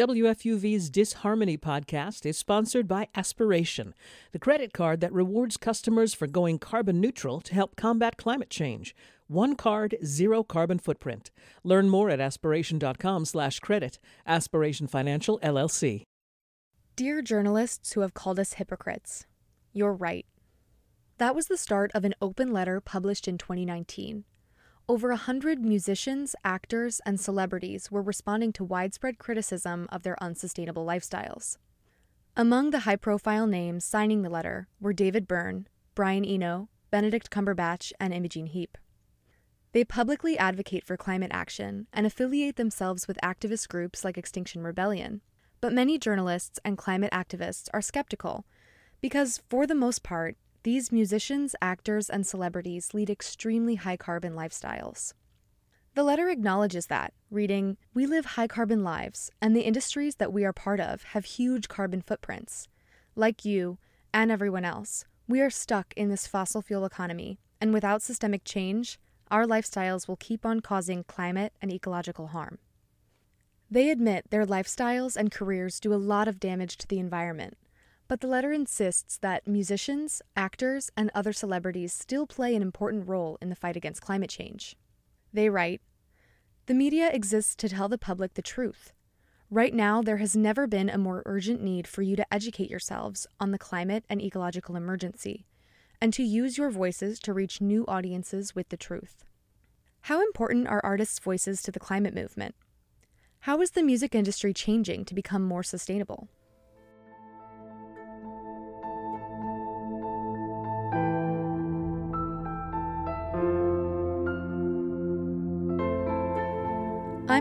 WFUV's Disharmony podcast is sponsored by Aspiration, the credit card that rewards customers for going carbon neutral to help combat climate change. One card, zero carbon footprint. Learn more at aspiration.com/credit. Aspiration Financial LLC. Dear journalists who have called us hypocrites, you're right. That was the start of an open letter published in 2019 over a hundred musicians, actors, and celebrities were responding to widespread criticism of their unsustainable lifestyles. Among the high profile names signing the letter were David Byrne, Brian Eno, Benedict Cumberbatch, and Imogen Heap. They publicly advocate for climate action and affiliate themselves with activist groups like Extinction Rebellion. But many journalists and climate activists are skeptical because, for the most part, these musicians, actors, and celebrities lead extremely high carbon lifestyles. The letter acknowledges that, reading, We live high carbon lives, and the industries that we are part of have huge carbon footprints. Like you, and everyone else, we are stuck in this fossil fuel economy, and without systemic change, our lifestyles will keep on causing climate and ecological harm. They admit their lifestyles and careers do a lot of damage to the environment, but the letter insists that musicians, actors, and other celebrities still play an important role in the fight against climate change. They write The media exists to tell the public the truth. Right now, there has never been a more urgent need for you to educate yourselves on the climate and ecological emergency, and to use your voices to reach new audiences with the truth. How important are artists' voices to the climate movement? How is the music industry changing to become more sustainable?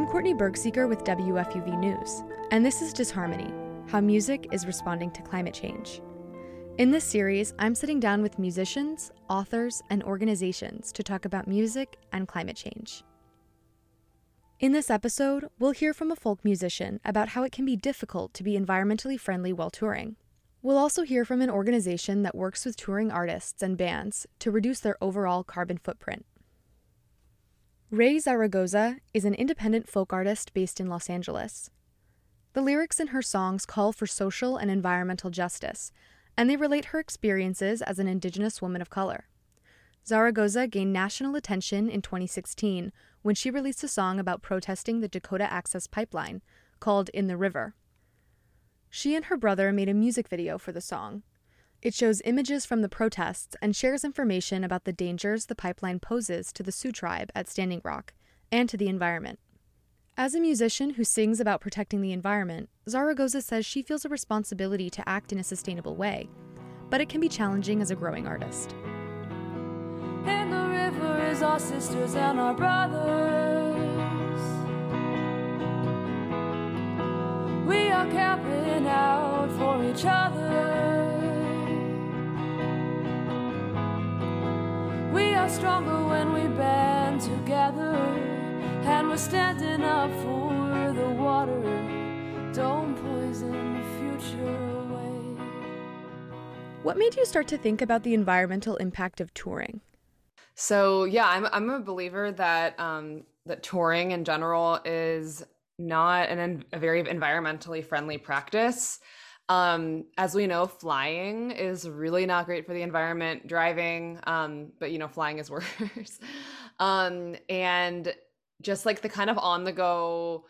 Courtney Bergseeker with WFUV News, and this is Disharmony How Music is Responding to Climate Change. In this series, I'm sitting down with musicians, authors, and organizations to talk about music and climate change. In this episode, we'll hear from a folk musician about how it can be difficult to be environmentally friendly while touring. We'll also hear from an organization that works with touring artists and bands to reduce their overall carbon footprint. Raye Zaragoza is an independent folk artist based in Los Angeles. The lyrics in her songs call for social and environmental justice, and they relate her experiences as an Indigenous woman of color. Zaragoza gained national attention in 2016 when she released a song about protesting the Dakota Access Pipeline called In the River. She and her brother made a music video for the song, it shows images from the protests and shares information about the dangers the pipeline poses to the Sioux tribe at Standing Rock and to the environment. As a musician who sings about protecting the environment, Zaragoza says she feels a responsibility to act in a sustainable way, but it can be challenging as a growing artist. And the river is our sisters and our brothers. We are camping out for each other. We are stronger when we band together, and we're standing up for the water. Don't poison the future away. What made you start to think about the environmental impact of touring? So yeah, I'm I'm a believer that um, that touring in general is not an, a very environmentally friendly practice. Um, as we know, flying is really not great for the environment. Driving, um, but you know, flying is worse. um, and just like the kind of on the go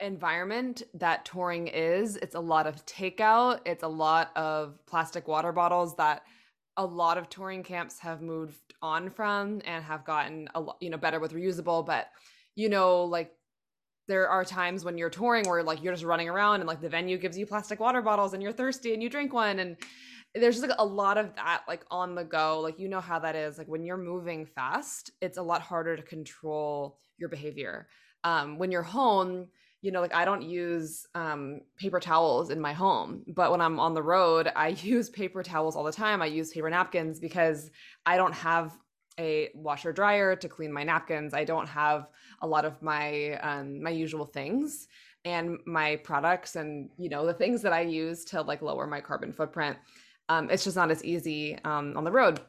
environment that touring is, it's a lot of takeout. It's a lot of plastic water bottles that a lot of touring camps have moved on from and have gotten a lot, you know, better with reusable. But you know, like there are times when you're touring where like you're just running around and like the venue gives you plastic water bottles and you're thirsty and you drink one and there's just like a lot of that like on the go. Like you know how that is. Like when you're moving fast it's a lot harder to control your behavior. Um when you're home you know like i don't use um paper towels in my home but when i'm on the road i use paper towels all the time. I use paper napkins because i don't have a washer dryer to clean my napkins. I don't have a lot of my um, my usual things and my products and you know the things that I use to like lower my carbon footprint. Um, it's just not as easy um, on the road.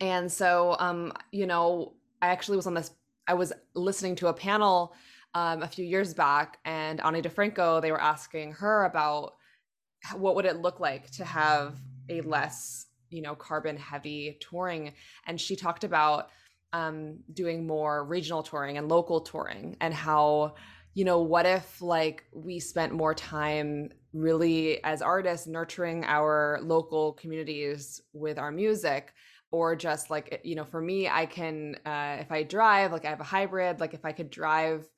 And so um, you know, I actually was on this. I was listening to a panel um, a few years back, and Ani DiFranco. they were asking her about what would it look like to have a less, you know, carbon heavy touring, and she talked about um, doing more regional touring and local touring, and how, you know, what if like we spent more time really as artists nurturing our local communities with our music or just like you know for me i can uh, if i drive like i have a hybrid like if i could drive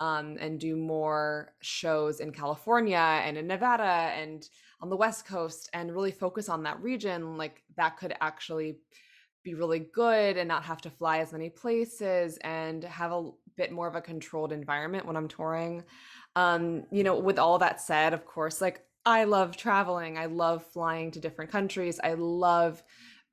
um, and do more shows in california and in nevada and on the west coast and really focus on that region like that could actually be really good and not have to fly as many places and have a bit more of a controlled environment when i'm touring. Um, you know with all that said of course like i love traveling. I love flying to different countries. I love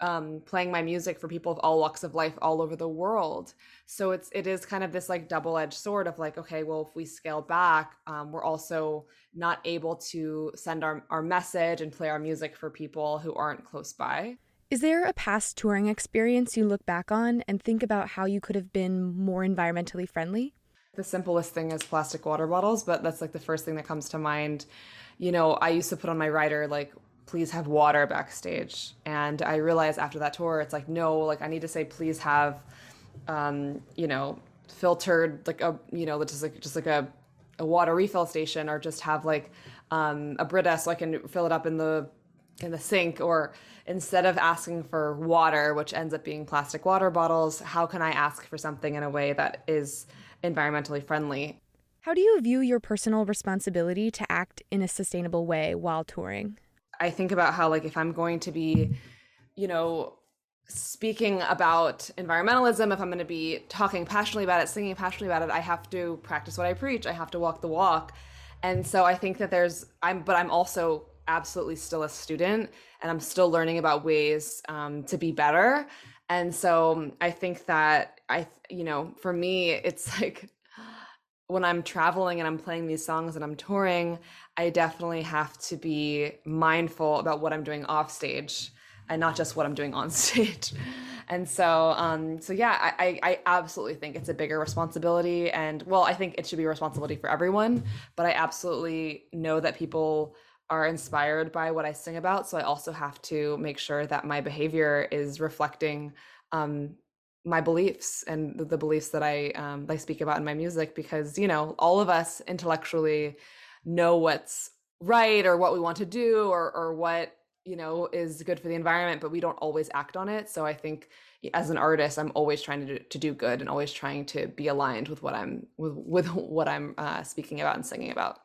um, playing my music for people of all walks of life all over the world. So it's it is kind of this like double edged sword of like, okay, well, if we scale back, um, we're also not able to send our our message and play our music for people who aren't close by. Is there a past touring experience you look back on and think about how you could have been more environmentally friendly? The simplest thing is plastic water bottles, but that's like the first thing that comes to mind. You know, I used to put on my rider like please have water backstage. And I realized after that tour, it's like, no, like I need to say, please have, um, you know, filtered, like a, you know, just like, just like a, a water refill station or just have like um, a Brita so I can fill it up in the, in the sink or instead of asking for water, which ends up being plastic water bottles, how can I ask for something in a way that is environmentally friendly? How do you view your personal responsibility to act in a sustainable way while touring? I think about how like if I'm going to be, you know, speaking about environmentalism, if I'm going to be talking passionately about it, singing passionately about it, I have to practice what I preach. I have to walk the walk. And so I think that there's I'm but I'm also absolutely still a student and I'm still learning about ways um, to be better. And so I think that I you know, for me it's like when I'm traveling and I'm playing these songs and I'm touring, I definitely have to be mindful about what I'm doing off stage and not just what I'm doing on stage. And so, um, so yeah, I, I absolutely think it's a bigger responsibility. And well, I think it should be a responsibility for everyone, but I absolutely know that people are inspired by what I sing about. So I also have to make sure that my behavior is reflecting um, my beliefs and the, beliefs that I um, I speak about in my music because you know all of us intellectually know what's right or what we want to do or or what you know is good for the environment but we don't always act on it so I think as an artist I'm always trying to do, to do good and always trying to be aligned with what I'm with with what I'm uh, speaking about and singing about.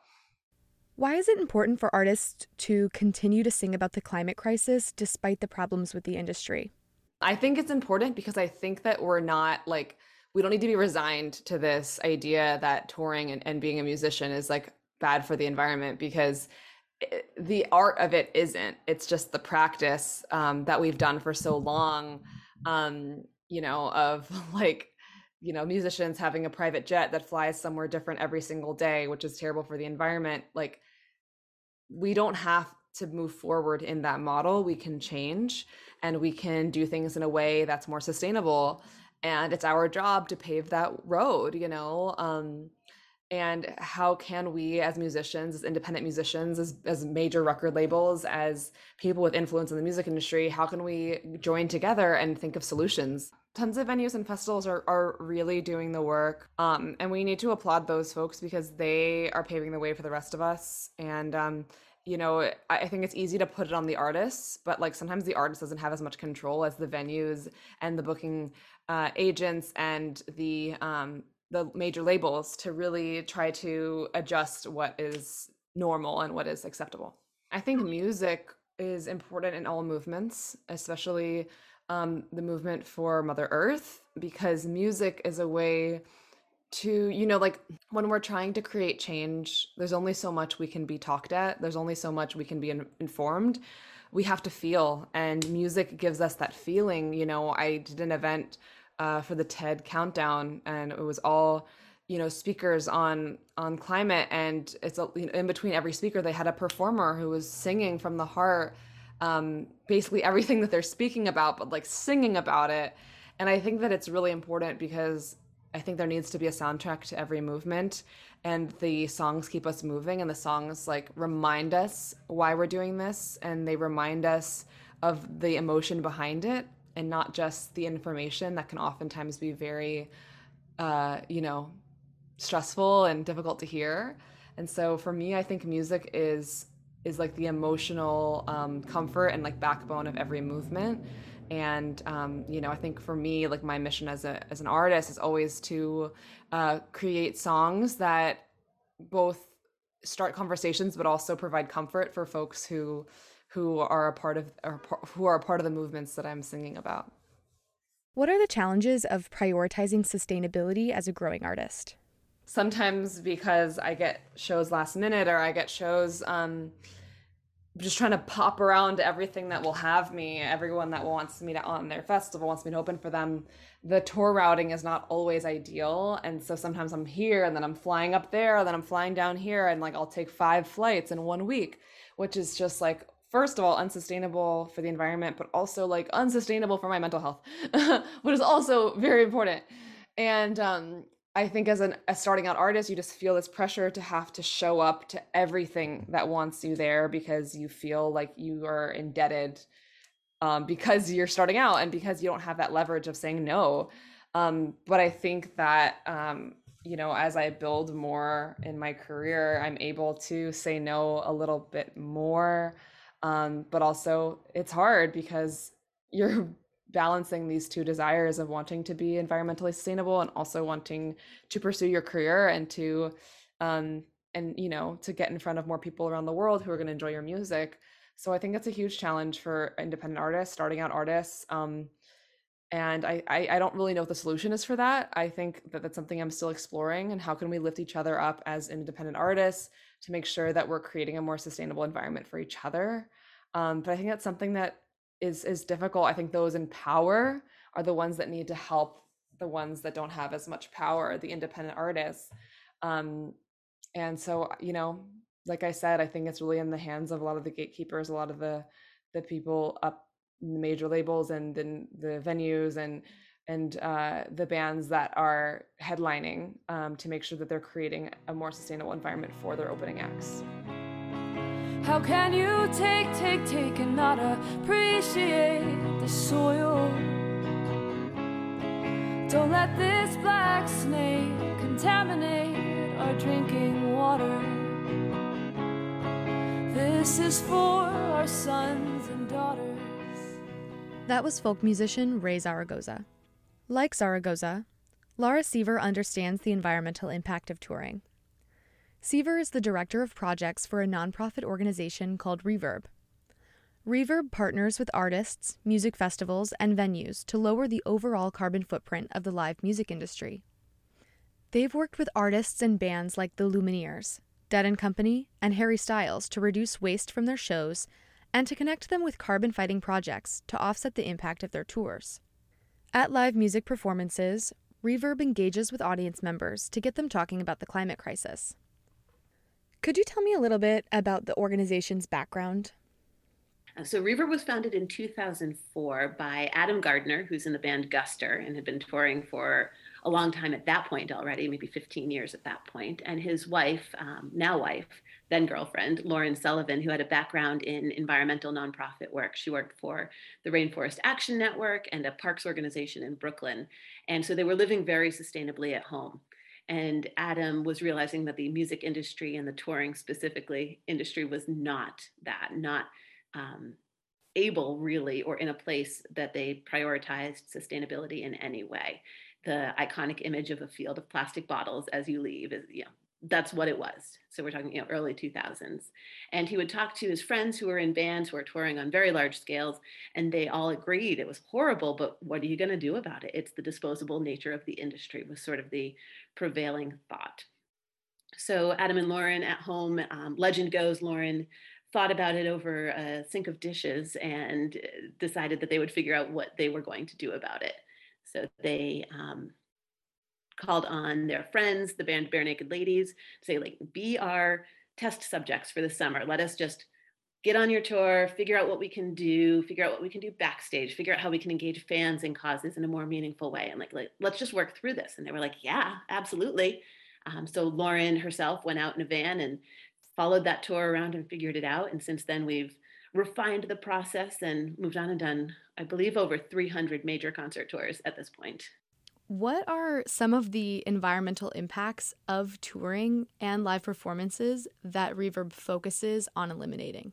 Why is it important for artists to continue to sing about the climate crisis despite the problems with the industry? I think it's important because I think that we're not like we don't need to be resigned to this idea that touring and, and being a musician is like bad for the environment because it, the art of it isn't. It's just the practice um, that we've done for so long, um, you know, of like, you know, musicians having a private jet that flies somewhere different every single day, which is terrible for the environment. Like, we don't have to move forward in that model. We can change and we can do things in a way that's more sustainable. And it's our job to pave that road you know um, and how can we as musicians as independent musicians as, as major record labels as people with influence in the music industry how can we join together and think of solutions? Tons of venues and festivals are, are really doing the work um, and we need to applaud those folks because they are paving the way for the rest of us. And um, you know, I think it's easy to put it on the artists, but like sometimes the artist doesn't have as much control as the venues and the booking uh, agents and the um, the major labels to really try to adjust what is normal and what is acceptable. I think music is important in all movements, especially um, the movement for Mother Earth, because music is a way to you know like when we're trying to create change there's only so much we can be talked at. There's only so much we can be in- informed. We have to feel and music gives us that feeling you know. I did an event uh, for the ted countdown and it was all you know speakers on on climate and it's a, you know, in between every speaker they had a performer who was singing from the heart um, basically everything that they're speaking about but like singing about it. And i think that it's really important because I think there needs to be a soundtrack to every movement, and the songs keep us moving, and the songs like remind us why we're doing this, and they remind us of the emotion behind it, and not just the information that can oftentimes be very, uh, you know, stressful and difficult to hear. And so for me, I think music is is like the emotional um, comfort and like backbone of every movement and um, you know i think for me like my mission as a as an artist is always to uh, create songs that both start conversations but also provide comfort for folks who who are a part of or who are a part of the movements that i'm singing about. What are the challenges of prioritizing sustainability as a growing artist? Sometimes because i get shows last minute or i get shows um, just trying to pop around everything that will have me everyone that wants me to on their festival wants me to open for them. The tour routing is not always ideal and so sometimes i'm here and then i'm flying up there and then i'm flying down here and like i'll take five flights in one week which is just like first of all unsustainable for the environment but also like unsustainable for my mental health which is also very important. And um I think as an a starting out artist, you just feel this pressure to have to show up to everything that wants you there because you feel like you are indebted um, because you're starting out and because you don't have that leverage of saying no. Um, but I think that um, you know, as I build more in my career, I'm able to say no a little bit more. Um, but also, it's hard because you're balancing these two desires of wanting to be environmentally sustainable and also wanting to pursue your career and to um and you know to get in front of more people around the world who are going to enjoy your music. So i think that's a huge challenge for independent artists starting out artists um and I, I, I don't really know what the solution is for that. I think that that's something i'm still exploring and how can we lift each other up as independent artists to make sure that we're creating a more sustainable environment for each other. Um, but i think that's something that is is difficult. I think those in power are the ones that need to help the ones that don't have as much power, the independent artists. Um, and so, you know, like I said, I think it's really in the hands of a lot of the gatekeepers, a lot of the the people up in the major labels and then the venues and and uh, the bands that are headlining um, to make sure that they're creating a more sustainable environment for their opening acts. How can you take, take, take and not appreciate the soil? Don't let this black snake contaminate our drinking water. This is for our sons and daughters. That was folk musician Raye Zaragoza. Like Zaragoza, Laura Seaver understands the environmental impact of touring. Seaver is the director of projects for a nonprofit organization called Reverb. Reverb partners with artists, music festivals, and venues to lower the overall carbon footprint of the live music industry. They've worked with artists and bands like the Lumineers, Dead and Company, and Harry Styles to reduce waste from their shows and to connect them with carbon fighting projects to offset the impact of their tours. At live music performances, Reverb engages with audience members to get them talking about the climate crisis. Could you tell me a little bit about the organization's background? Uh, so Reverb was founded in 2004 by Adam Gardner, who's in the band Guster and had been touring for a long time at that point already, maybe 15 years at that point, and his wife, um, now wife, then girlfriend, Lauren Sullivan, who had a background in environmental nonprofit work. She worked for the Rainforest Action Network and a parks organization in Brooklyn. And so they were living very sustainably at home and adam was realizing that the music industry and the touring specifically industry was not that not um, able really or in a place that they prioritized sustainability in any way. The iconic image of a field of plastic bottles as you leave is you know that's what it was. So we're talking, you know, early 2000s. And he would talk to his friends who were in bands who were touring on very large scales, and they all agreed it was horrible, but what are you going to do about it? It's the disposable nature of the industry was sort of the prevailing thought. So Adam and Lauren at home, um, legend goes, Lauren thought about it over a sink of dishes and decided that they would figure out what they were going to do about it. So they um, called on their friends, the band Barenaked Ladies, to say, like, be our test subjects for the summer. Let us just get on your tour, figure out what we can do, figure out what we can do backstage, figure out how we can engage fans and causes in a more meaningful way. And like, like let's just work through this. And they were like, yeah, absolutely. Um, so Lauren herself went out in a van and followed that tour around and figured it out. And since then, we've refined the process and moved on and done, I believe, over 300 major concert tours at this point. What are some of the environmental impacts of touring and live performances that Reverb focuses on eliminating?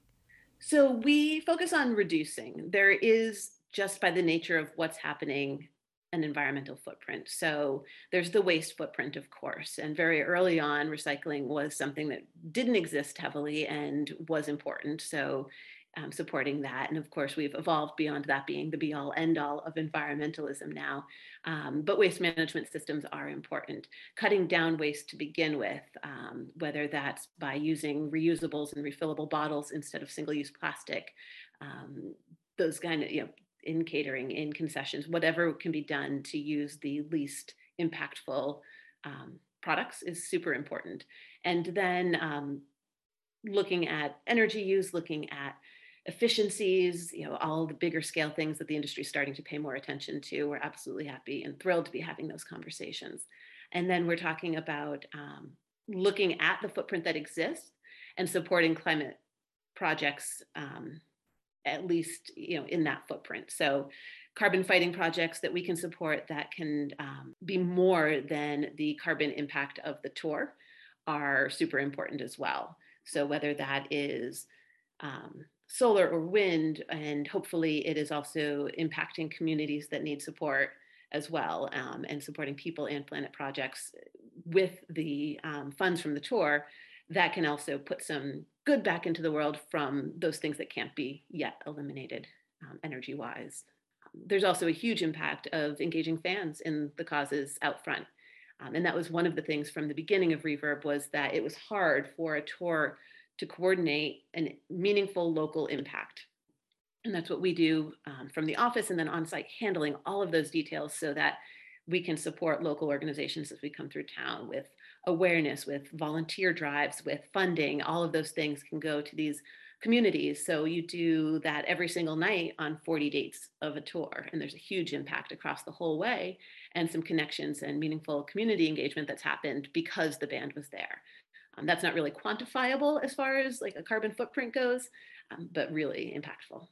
So we focus on reducing. There is just by the nature of what's happening an environmental footprint. So there's the waste footprint, of course. And very early on, recycling was something that didn't exist heavily and was important. So um, supporting that. And of course, we've evolved beyond that being the be all end all of environmentalism now. Um, but waste management systems are important. Cutting down waste to begin with, um, whether that's by using reusables and refillable bottles instead of single use plastic, um, those kind of, you know, in catering, in concessions, whatever can be done to use the least impactful um, products is super important. And then um, looking at energy use, looking at efficiencies, you know, all the bigger scale things that the industry is starting to pay more attention to. We're absolutely happy and thrilled to be having those conversations. And then we're talking about um, looking at the footprint that exists and supporting climate projects, um, at least you know in that footprint. So carbon fighting projects that we can support that can um, be more than the carbon impact of the tour are super important as well. So whether that is um, solar or wind, and hopefully it is also impacting communities that need support as well, um, and supporting people and planet projects with the um, funds from the tour that can also put some good back into the world from those things that can't be yet eliminated um, energy wise. There's also a huge impact of engaging fans in the causes out front. Um, and that was one of the things from the beginning of Reverb was that it was hard for a tour to coordinate a meaningful local impact. And that's what we do um, from the office and then on site, handling all of those details so that we can support local organizations as we come through town with awareness, with volunteer drives, with funding. All of those things can go to these communities. So you do that every single night on 40 dates of a tour, and there's a huge impact across the whole way and some connections and meaningful community engagement that's happened because the band was there. Um, that's not really quantifiable as far as like a carbon footprint goes, um, but really impactful.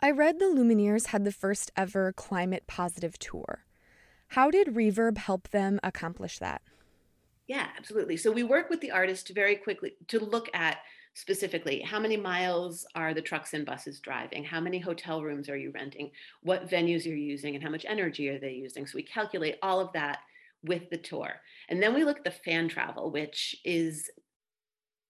I read the Lumineers had the first ever climate positive tour. How did Reverb help them accomplish that? Yeah, absolutely. So we work with the artist to very quickly to look at specifically how many miles are the trucks and buses driving how many hotel rooms are you renting what venues you're using and how much energy are they using so we calculate all of that with the tour. And then we look at the fan travel, which is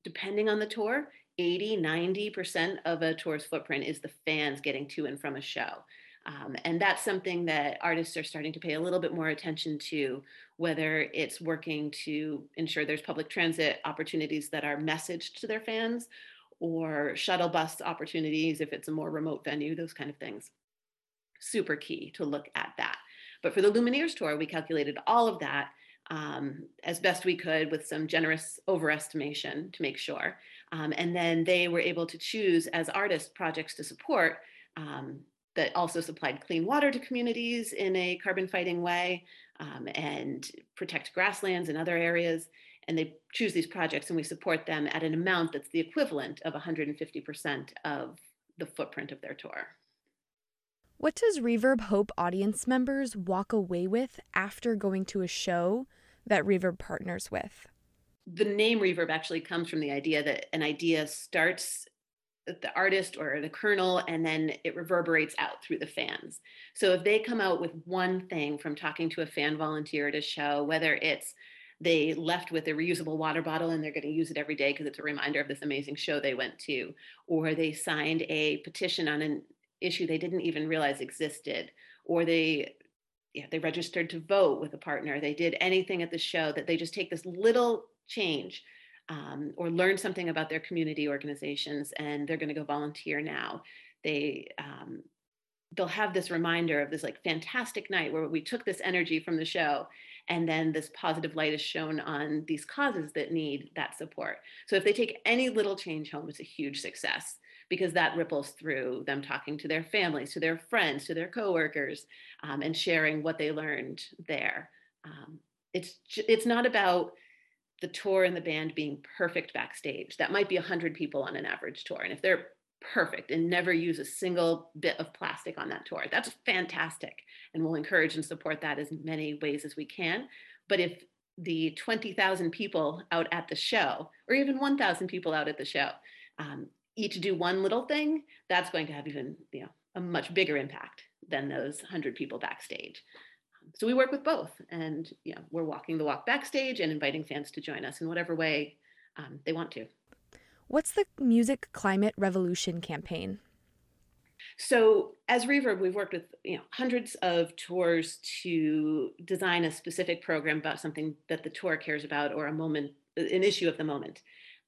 depending on the tour, 80, 90% of a tour's footprint is the fans getting to and from a show. Um, and that's something that artists are starting to pay a little bit more attention to, whether it's working to ensure there's public transit opportunities that are messaged to their fans or shuttle bus opportunities if it's a more remote venue, those kind of things. Super key to look at that. But for the Lumineers tour, we calculated all of that um, as best we could with some generous overestimation to make sure. Um, and then they were able to choose as artists projects to support um, that also supplied clean water to communities in a carbon fighting way um, and protect grasslands and other areas. And they choose these projects and we support them at an amount that's the equivalent of 150% of the footprint of their tour. What does Reverb hope audience members walk away with after going to a show that Reverb partners with? The name Reverb actually comes from the idea that an idea starts the artist or the kernel and then it reverberates out through the fans. So if they come out with one thing from talking to a fan volunteer at a show, whether it's they left with a reusable water bottle and they're going to use it every day because it's a reminder of this amazing show they went to, or they signed a petition on an issue they didn't even realize existed or they yeah, they registered to vote with a partner they did anything at the show that they just take this little change um, or learn something about their community organizations and they're going to go volunteer now. They um, they'll have this reminder of this like fantastic night where we took this energy from the show and then this positive light is shown on these causes that need that support. So if they take any little change home it's a huge success because that ripples through them talking to their families, to their friends, to their coworkers, um, and sharing what they learned there. Um, it's it's not about the tour and the band being perfect backstage. That might be 100 people on an average tour. And if they're perfect and never use a single bit of plastic on that tour, that's fantastic. And we'll encourage and support that as many ways as we can. But if the 20,000 people out at the show, or even 1,000 people out at the show, um, each do one little thing, that's going to have even you know a much bigger impact than those 100 people backstage. So we work with both and you know we're walking the walk backstage and inviting fans to join us in whatever way um, they want to. What's the music climate revolution campaign? So as reverb we've worked with you know hundreds of tours to design a specific program about something that the tour cares about or a moment an issue of the moment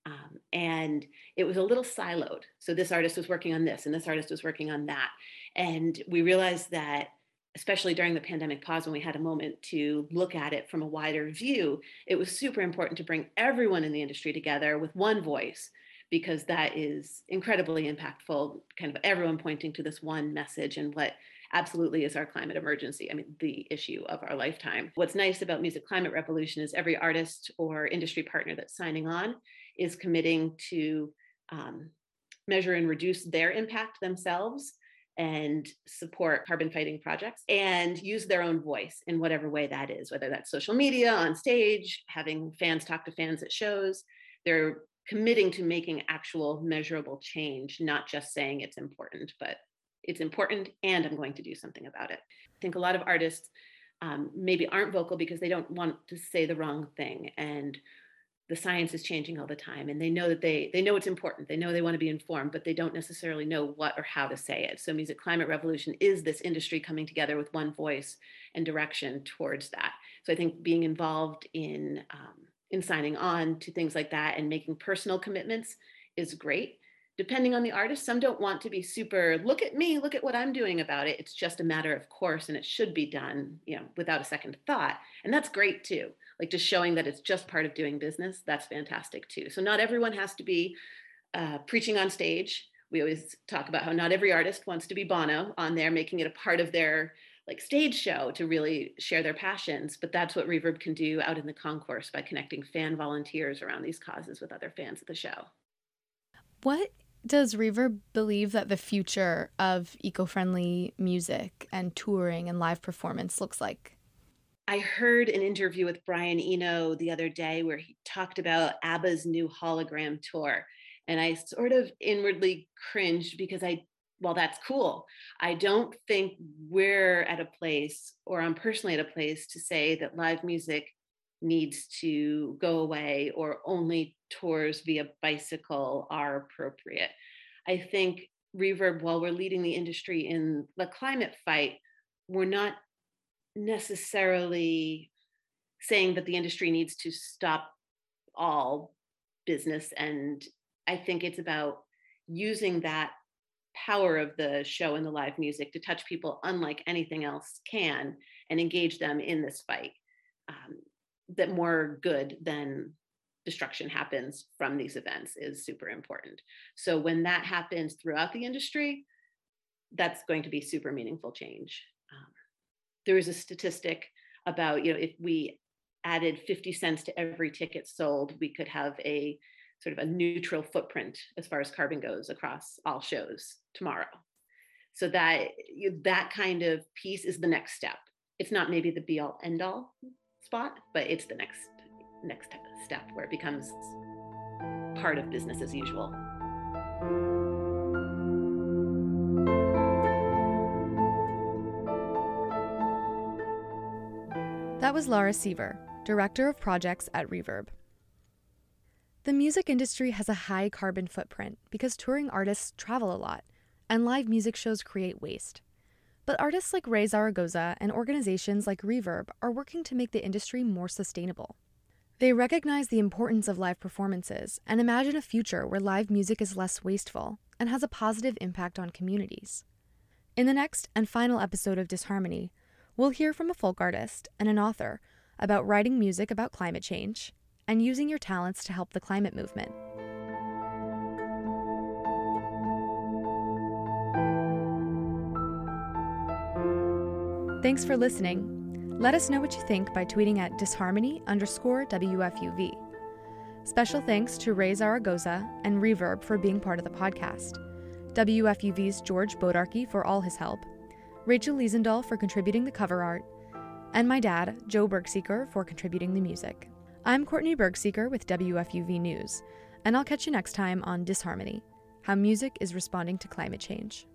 um, and it was a little siloed so this artist was working on this and this artist was working on that and we realized that especially during the pandemic pause when we had a moment to look at it from a wider view, it was super important to bring everyone in the industry together with one voice because that is incredibly impactful, kind of everyone pointing to this one message and what absolutely is our climate emergency. I mean, the issue of our lifetime. What's nice about Music Climate Revolution is every artist or industry partner that's signing on is committing to um, measure and reduce their impact themselves and support carbon fighting projects and use their own voice in whatever way that is, whether that's social media, on stage, having fans talk to fans at shows. They're committing to making actual measurable change, not just saying it's important, but it's important and I'm going to do something about it. I think a lot of artists um, maybe aren't vocal because they don't want to say the wrong thing and the science is changing all the time and they know that they they know it's important. They know they want to be informed but they don't necessarily know what or how to say it. So music climate revolution is this industry coming together with one voice and direction towards that. So i think being involved in um, in signing on to things like that and making personal commitments is great. Depending on the artist some don't want to be super look at me look at what i'm doing about it. It's just a matter of course and it should be done you know without a second thought. And that's great too like just showing that it's just part of doing business that's fantastic too. So not everyone has to be uh, preaching on stage. We always talk about how not every artist wants to be bono on there making it a part of their like stage show to really share their passions. But that's what reverb can do out in the concourse by connecting fan volunteers around these causes with other fans of the show. What does Reverb believe that the future of eco friendly music and touring and live performance looks like? I heard an interview with Brian Eno the other day where he talked about ABBA's new hologram tour. And I sort of inwardly cringed because I, well, that's cool. I don't think we're at a place, or I'm personally at a place, to say that live music needs to go away or only tours via bicycle are appropriate. I think Reverb, while we're leading the industry in the climate fight, we're not necessarily saying that the industry needs to stop all business. And I think it's about using that power of the show and the live music to touch people unlike anything else can and engage them in this fight. Um, that more good than destruction happens from these events is super important. So when that happens throughout the industry, that's going to be super meaningful change. Um, there is a statistic about, you know, if we added 50 cents to every ticket sold, we could have a sort of a neutral footprint as far as carbon goes across all shows tomorrow. So that that kind of piece is the next step. It's not maybe the be all end all spot, but it's the next next step where it becomes part of business as usual. That was Laura Seaver, Director of Projects at Reverb. The music industry has a high carbon footprint because touring artists travel a lot, and live music shows create waste. But artists like Raye Zaragoza and organizations like Reverb are working to make the industry more sustainable. They recognize the importance of live performances and imagine a future where live music is less wasteful and has a positive impact on communities. In the next and final episode of Disharmony, We'll hear from a folk artist and an author about writing music about climate change and using your talents to help the climate movement. Thanks for listening. Let us know what you think by tweeting at disharmony underscore WFUV. Special thanks to Raye Zaragoza and Reverb for being part of the podcast, WFUV's George Bodarky for all his help, Rachel Liesendahl for contributing the cover art, and my dad, Joe Bergseeker, for contributing the music. I'm Courtney Bergseeker with WFUV News, and I'll catch you next time on Disharmony How Music is Responding to Climate Change.